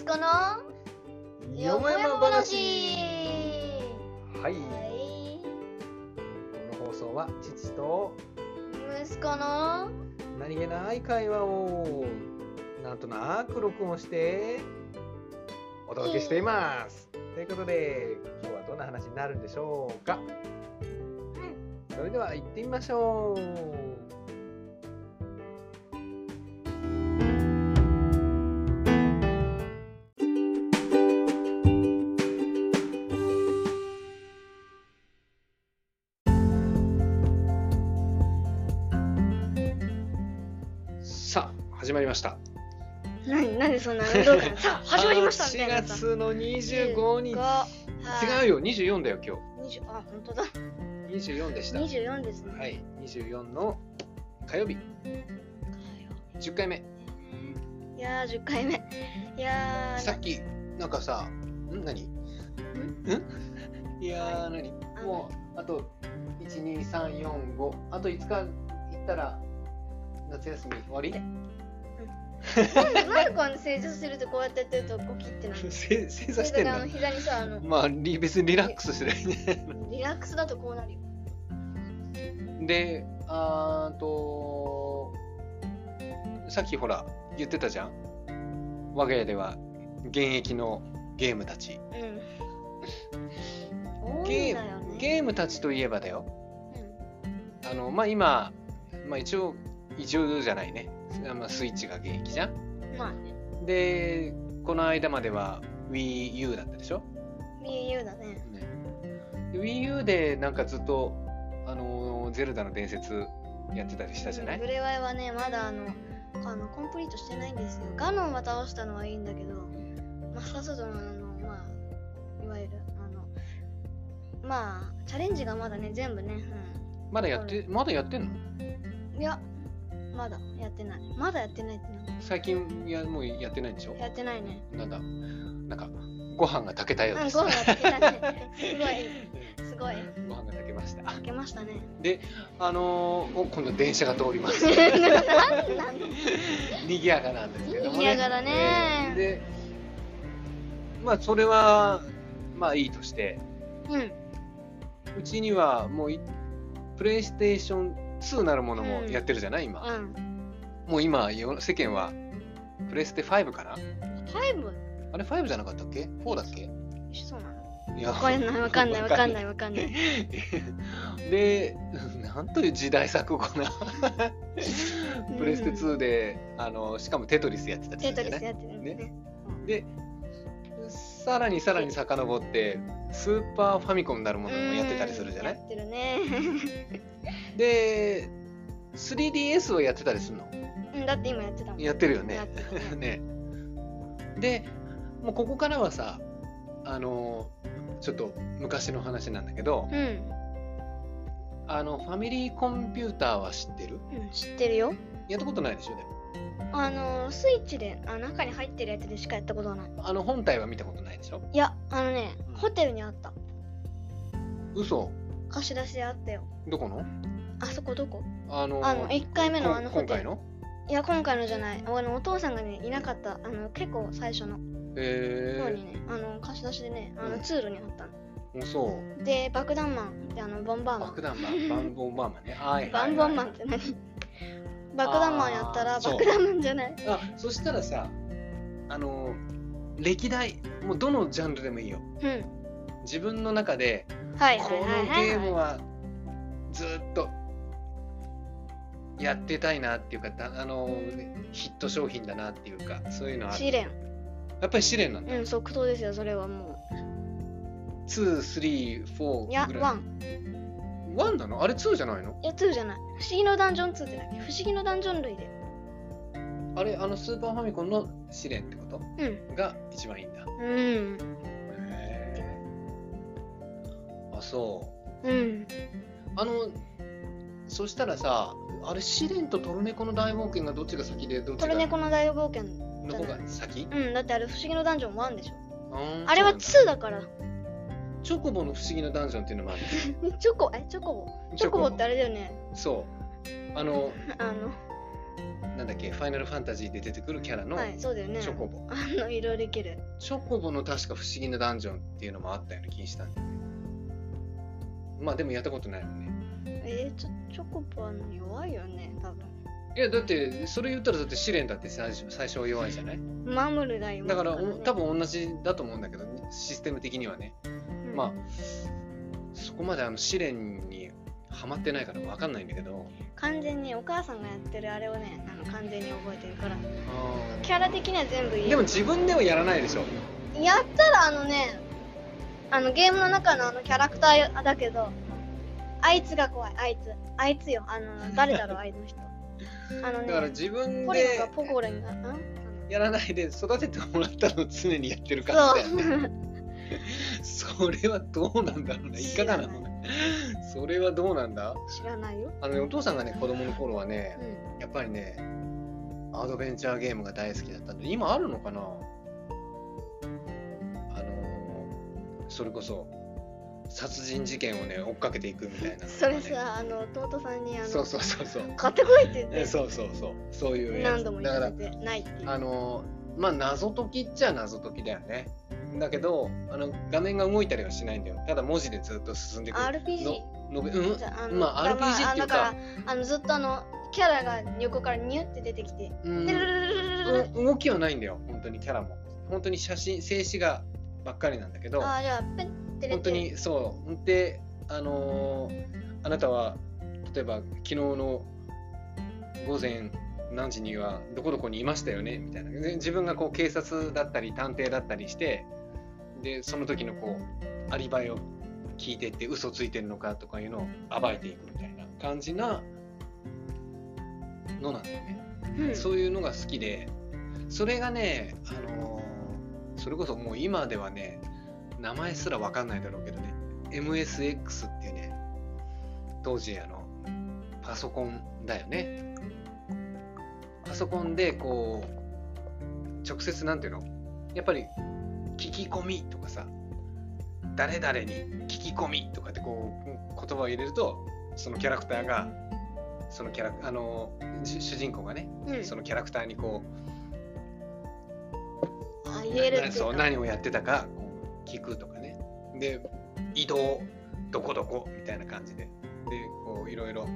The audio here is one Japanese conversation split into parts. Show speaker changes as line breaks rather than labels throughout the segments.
息子の
よもやま話。はい、
はい
この放送は父と
息子の
何気ない会話をなんとなく録音してお届けしています。ということで今日はどんな話になるんでしょうか。それでは行ってみましょう。始まりました。
何なんでそんな運動会さあ始まりましたみたいな
4
さ
月の25日。違う
よ
よ、24だよ、今
20あ本当だ。
日。24でした。
24ですね。
はい、24の火曜日、10回目。
いやー10回目。いやー
さっき、なんかさ、ん？何？ん？ん？いやー、何？
あ
もう、あと、1、2、3、4、5、あと5日行ったら、夏休み終わり？
なんでなんでこう成長するとこうやってやってるとこう切ってないの
せ正座してん
あの
の
膝にさあの
まあ、リ別にリラックスすればいいね。
リラックスだとこうなるよ
で、あーと、さっきほら、言ってたじゃん我が家では、現役のゲームたち。
うん多い
ゲ
んだよね
ーゲームたちといえばだよ。
う
あの、まあ、今、まあ、一応、一応じゃないね。まあ、スイッチが現役じゃん。
んまあね。
で、この間までは Wii U だったでしょ、
BU だね。
ね、で Wii U でなんかずっと、あのーゼルダの伝説やってたりしたじゃない、
ブレワイはねまだあのあのコンプリートしてないんですよ。ガノンは倒したのはいいんだけどマスターソードのあのまあいわゆるあのまあチャレンジがまだね全部ね、
まだやって、まだやってんの？
うん、いやまだやってない。まだやってないってな
最近やもうやってないんでしょ？
やってないね。
なんだ？なんかご飯が炊けたようです。
うんご飯が炊けたね。すごい。すごい。
ご飯が炊けました。
炊けましたね。
で、あのーお今度電車が通ります。賑やかなんですけどもね。
賑やかだね。
で、まあそれはまあいいとして、
うん。
うちにはもういプレイステーション2なるものもやってるじゃない今。
うん。
もう今世世間はプレステ5かな
？5
あれ5じゃなかったっけ？4だっけ？
そうな。の
いや。
わかんないわかんないわかんないわかんない。
で、なんという時代錯誤なプレステ2で、あのしかもテトリスやってたりす
テトリスやってるね。
で、さらにさらに遡って、スーパーファミコンなるものもやってたりするじゃない？
やってるね
で、3DS をやってたりするの？
うんだって今やってたもん。
やってるよね。
やってる ね。
ねで、もうここからはさ、あのちょっと昔の話なんだけど、
うん、
あのファミリーコンピューターは知ってる？
うん、知ってるよ。
やったことないでしょでも。
あのスイッチであ中に入ってるやつでしかやったことはない。
あの本体は見たことないでしょ？
いやあのね
うん。
ホテルにあった。
嘘。
貸し出しであったよ。
どこの？
あそこどこ？
あの
あの1回目の
こ
あのホテル。
今回の？
いや今回のじゃない。あのお父さんがねいなかった。あの結構最初の。
え
方にね、あの貸し出しでねあの
うん。
通路にあった
ー、そう。
ので爆弾マンであのボンバーマン。
爆弾マン。バンボンバーマンね。はいはい、はい、
バンボンマンって何？爆弾マンやったら爆弾マンじゃない？
あそしたらさあの歴代もうどのジャンルでもいいよ。
うん。
自分の中でこの
はいはいはいはい。
ゲームはずっとやってたいなっていうかだあのヒット商品だなっていうかそういうのある。
試練。
やっぱり試練なんだ、
うん即答ですよそれはも
234
ういや
ぐらい。
ワン。
ワンなの？あれ2じゃないの？
いや2じゃない。不思議のダンジョン2ってだっけ不思議のダンジョン類で。
あれあのスーパーファミコンのシレンってこと？
うん。
が一番いいんだ。
うん。
あそう。
うん。
あのそしたらさあれシレンとトルネコの大冒険がどっちが先でどっち
ト
が
ルネコの大冒険
の方が先？
うんだってあれ不思議のダンジョン1でしょ。
あ
れは
そうなんだ
2だから。
チョコボの不思議なダンジョンっていうのもある。
チョコえチョコボ？チョコボ。ってあれだよね。
そう。あの
あの。
なんだっけファイナルファンタジーで出てくるキャラの
はいそうだよね。
チョコボ、
あのいろいろいける。
チョコボの確か不思議なダンジョンっていうのもあったような気がしたんだよね。まあでもやったことないもんね
えー、ちょチョコボは弱いよね多分。
いやだってそれ言ったらだって試練だって最初最初は弱いじゃない？
マムルが弱い
だから多分同じだと思うんだけどシステム的にはね。
うん。
まあそこまであの試練にはまってないから分かんないんだけど。
完全にお母さんがやってるあれをねあの完全に覚えてるから。
あ
キャラ的には全部言える。
ーでも自分ではやらないでしょ。
やったらあのねあのゲームの中のあのキャラクターだけどあいつが怖い。あいつ。あいつよ。あの 誰だろうあいつの人。あの
だから
ね
自分
ポリがポコレ
やらないで育ててもらったのを常にやってる感じだよね。そ れはどうなんだろうね。い。かがなのね。それはどうなんだ？
知らないよ、
あのねお父さんがね子供の頃はね
うん、
やっぱりねアドベンチャーゲームが大好きだったんで今あるのかな？あのーそれこそ殺人事件をね追っかけていくみたいな、ね、
それさあの弟さんにあの
そうそうそうそう。
買ってこいって言って。
そうそうそう。そういう
何度も言ってないっていう。
あのまあ謎解きっちゃ謎解きだよね。だけどあの画面が動いたりはしないんだよ。ただ文字でずっと進んでいく
RPG
のべ、うん、まあ RPG っていうか、
まあ、あのずっとあのキャラが横からニュって出てきて、
うん、動きはないんだよ。本当にキャラも。本当に写真静止画ばっかりなんだけど。
あじゃあペッ
本当にそう。であのーあなたは例えば昨日の午前何時にはどこどこにいましたよね？みたいな。で自分がこう警察だったり探偵だったりしてでその時のこうアリバイを聞いてって嘘ついてるのかとかいうのを暴いていくみたいな感じなのなんだよね。
うん。
そういうのが好きで、それがね、あのーそれこそもう今ではね、名前すらわかんないだろうけどね、MSX っていうね、当時あの、パソコンだよね。パソコンでこう、直接なんていうの？やっぱり聞き込みとかさ、誰々に聞き込みとかってこう言葉を入れると、そのキャラクターが、そのキャラあのじ主人公がね、
うん。
そのキャラクターにこ
あ
う何をやってたか聞くとかね。で移動どこどこみたいな感じで。でこういろいろ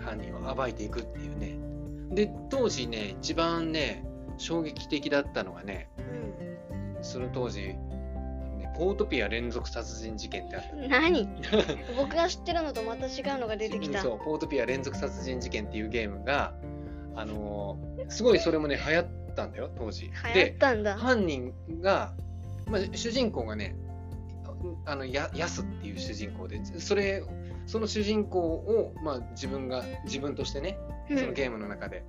犯人を暴いていくっていうね。で当時ね一番ね衝撃的だったのがね
うん
その当時ねポートピア連続殺人事件ってあったの
何？僕が知ってるのとまた違うのが出てきた。
そうポートピア連続殺人事件っていうゲームがあのーすごいそれもね流行ったんだよ当時。
流行っ
で
たんだ。
犯人が、まあ、主人公がねあのやヤスっていう主人公でそれその主人公を、まあ、自分が自分としてね
うん。
そのゲームの中で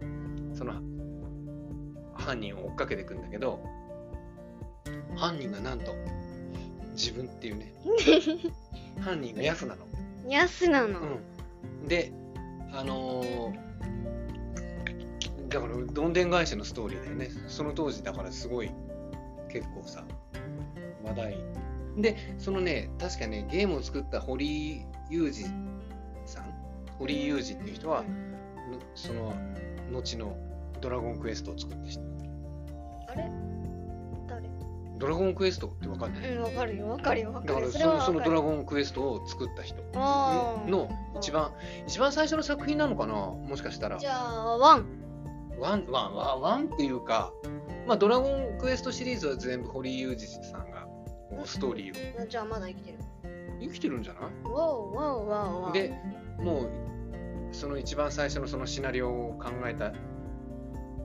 その犯人を追っかけていくんだけど犯人がなんと自分っていうね犯人がヤスなの。
ヤスなの、
うん、であのーだからどんでん返しのストーリーだよね。その当時だからすごい結構さ話題。でそのね確かねゲームを作った堀井裕二さん堀井裕二っていう人は、のその後の「ドラゴンクエスト」を作った人。
あれ？誰？
ドラゴンクエストってわかんない、
うんわかるよわかるよわ
だからそ
かるそ
のそのドラ
ン
ゴンクエストを作った人。の一番一番最初の作品なのかな？もしかしたら。
じゃあワン
ワン、ワン、ワン、ワンっていうか、まあ、ドラゴンクエストシリーズは全部堀井裕二さんがこうストーリーを。
じゃあまだ生きてる。
生きてるんじゃない？
わおわおわおわお。
で、もう、その一番最初のそのシナリオを考えた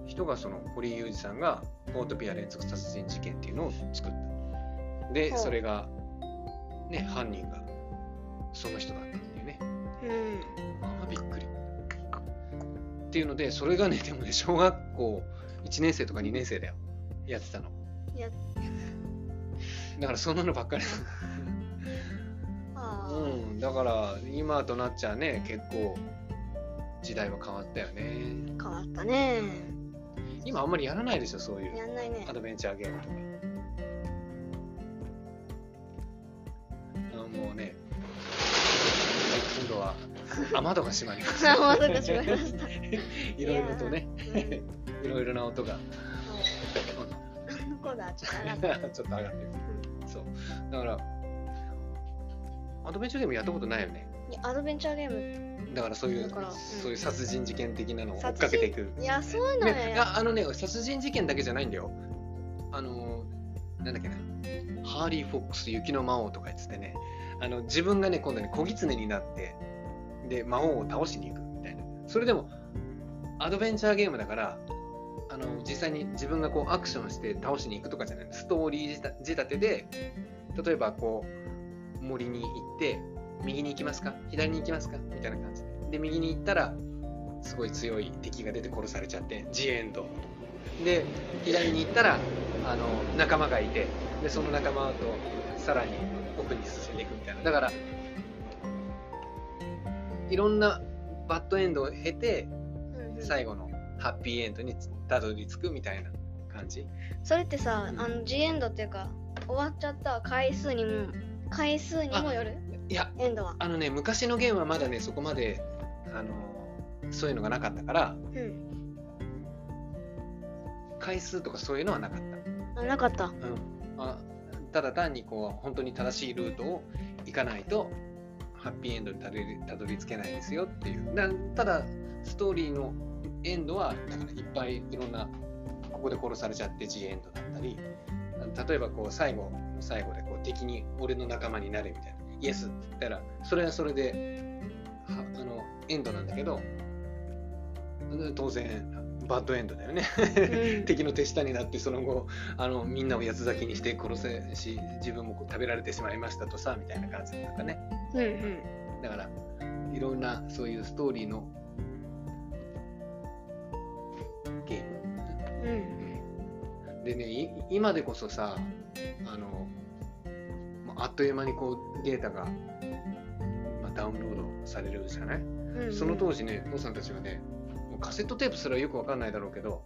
人が、その堀井裕二さんが、ポートピア連続殺人事件っていうのを作った。で、それが、ね、犯人がその人だったっていうね。
うん。
ああ、びっくり。っていうので、それがね、でもね、小学校1年生とか2年生だよ。やってたの。
や
だからそんなのばっかり。うん、だから今となっちゃね、結構時代は変わったよね。
変わったね
今あんまりやらないでしょ、そういう
やんないね
アドベンチャーゲームとか。あもうね、今度はは雨戸が閉まります。
あ窓が閉まりました
いろいろとね、いろいろな音が、
あの子だちょっと上がった
ちょっと上がってる。そう。だから、アドベンチャーゲームやったことないよね。
いやアドベンチャーゲーム
だからそういう、そういう殺人事件的なのを追っ
殺
かけていく。
いやそういうのね
ね、ああのね、殺人事件だけじゃないんだよ。あの、なんだっけな、ハーリー・フォックス、雪の魔王とか言っててね、あの自分がね、今度ね、小狐になって、で、魔王を倒しに行くみたいな。それでも、アドベンチャーゲームだから、あの実際に自分がこうアクションして倒しに行くとかじゃないストーリー仕立てで、例えばこう、森に行って、右に行きますか？左に行きますか？みたいな感じで。で、右に行ったら、すごい強い敵が出て殺されちゃって、ジエンド。で、左に行ったら、あの、仲間がいて、で、その仲間とさらに奥に進んでいくみたいな。だから、いろんなバッドエンドを経て、最後のハッピーエンドにたどり着くみたいな感じ？
それってさ
うん。
あの G エンドっていうか終わっちゃった回数にも回数にもよる？
いや、
エンドは。
あのね、昔のゲームはまだね、そこまで、あの、そういうのがなかったから、
うん。
回数とかそういうのはなかった。
あなかった。
うん。まあ、ただ単にこう本当に正しいルートを行かないとハッピーエンドにたどりたどり着けないですよっていう。だただストーリーのエンドはだからいっぱいいろんなここで殺されちゃって G エンドだったり例えばこう最後最後でこう敵に俺の仲間になれみたいな。イエスって言ったらそれはそれではあのエンドなんだけど当然バッドエンドだよね。
うん。
敵の手下になってその後あのみんなを八つ咲きにして殺せし自分も食べられてしまいましたとさみたいな感じとかね。
うんうん。
だからいろんなそういうストーリーのでねい今でこそさあのまああっという間にこうデータが、まあ、ダウンロードされるじゃない、
うん。うん
その当時ねおさんたちはねもうカセットテープすらよくわかんないだろうけど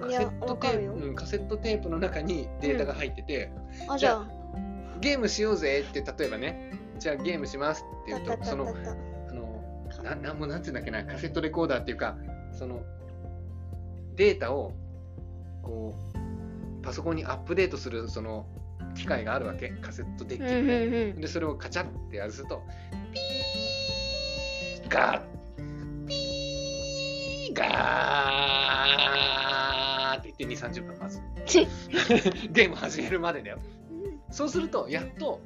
カセットテープ、うんカセットテープの中にデータが入ってて、
あじゃあ
ゲームしようぜって例えばねじゃあゲームしますって言うとそのあのななんもなんていうんだっけなカセットレコーダーっていうかそのデータをこうパソコンにアップデートするその機械があるわけ。カセットデッキ
うんうんうん。
でそれをカチャってやるとピーガーピーガーって言って2 3 0分待つ。
ち
ゲーム始めるまでだよ。そうするとやっと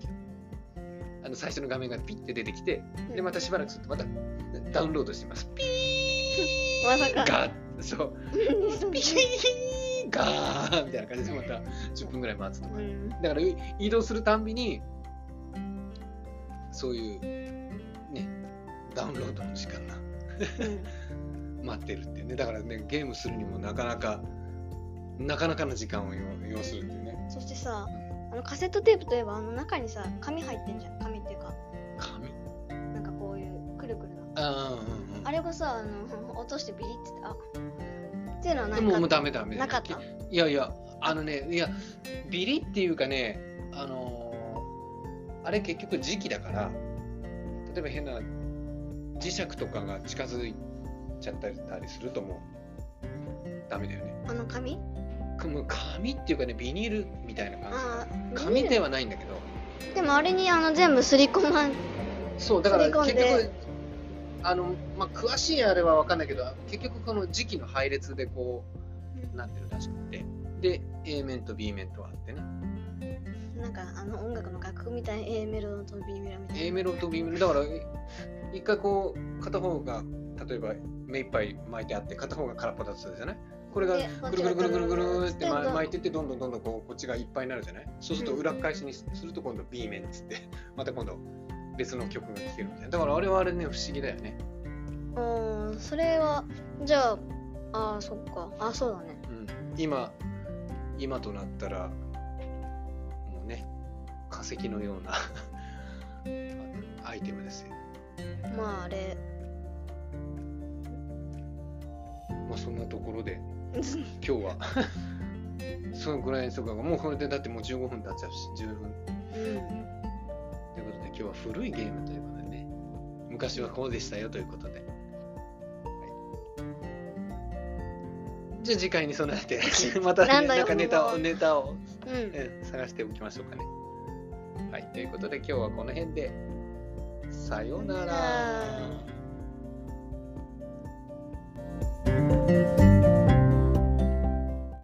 あの最初の画面がピッて出てきてでまたしばらくするとまたダウンロードしてます。ピ
まさか。
ーガーそう。ピーガーみたいな感じでまた10分ぐらい待つとか。
うん。
だからい移動するたんびにそういうねダウンロードの時間が
うん。
待ってるってね。だからねゲームするにもなかなかなかなかの時間を要要するっていうね。
そしてさあのカセットテープといえばあの中にさ紙入ってんじゃん。紙っていうか。
紙？
なんかこういうくるくるな
あーうんうん
あれがさあの 落としてビリッてあっていうのはなんか
でももうダメダメ
なかった？
いやいやあのねいやビリっていうかねあのーあれ結局時期だから例えば変な磁石とかが近づいちゃったりするともうダメだよね。
あの紙？
紙っていうかねビニールみたいな感
あ
じ
ー
紙ではないんだけど。
でもあれにあの全部すり込まん
そうだから結局あの、まあ、詳しいあれは分かんないけど結局この時期の配列でこうなってるらしくて。で A 面と B 面とあってね。
なんかあの音楽の楽譜みたいな A メロと B メロみたいな。
A メロと B メロ。だから一回こう片方が例えば目いっぱい巻いてあって片方が空っぽだとするじゃない？これが
で
ぐるぐるぐるぐるぐるって巻いてってどんどんどんどんこうこっちがいっぱいになるじゃない？そうすると裏返しにすると今度 B 面っつって また今度別の曲が聴けるみたいな。だからあれはあれね不思議だよね、
うんそれはじゃああーそっか。あそうだね。
うん、今今となったらもうね化石のようなアイテムですよ。
まああれ。
まあそんなところで今日は そのぐらいとかがもうこれでだってもう15分経っちゃうし十分。
うん
ということで今日は古いゲームということでね昔はこうでしたよということで。はい、じゃあ次回に備えて また、ね、なんかネタをネタを、
うん
え探しておきましょうかね。はいということで今日はこの辺でさようなら。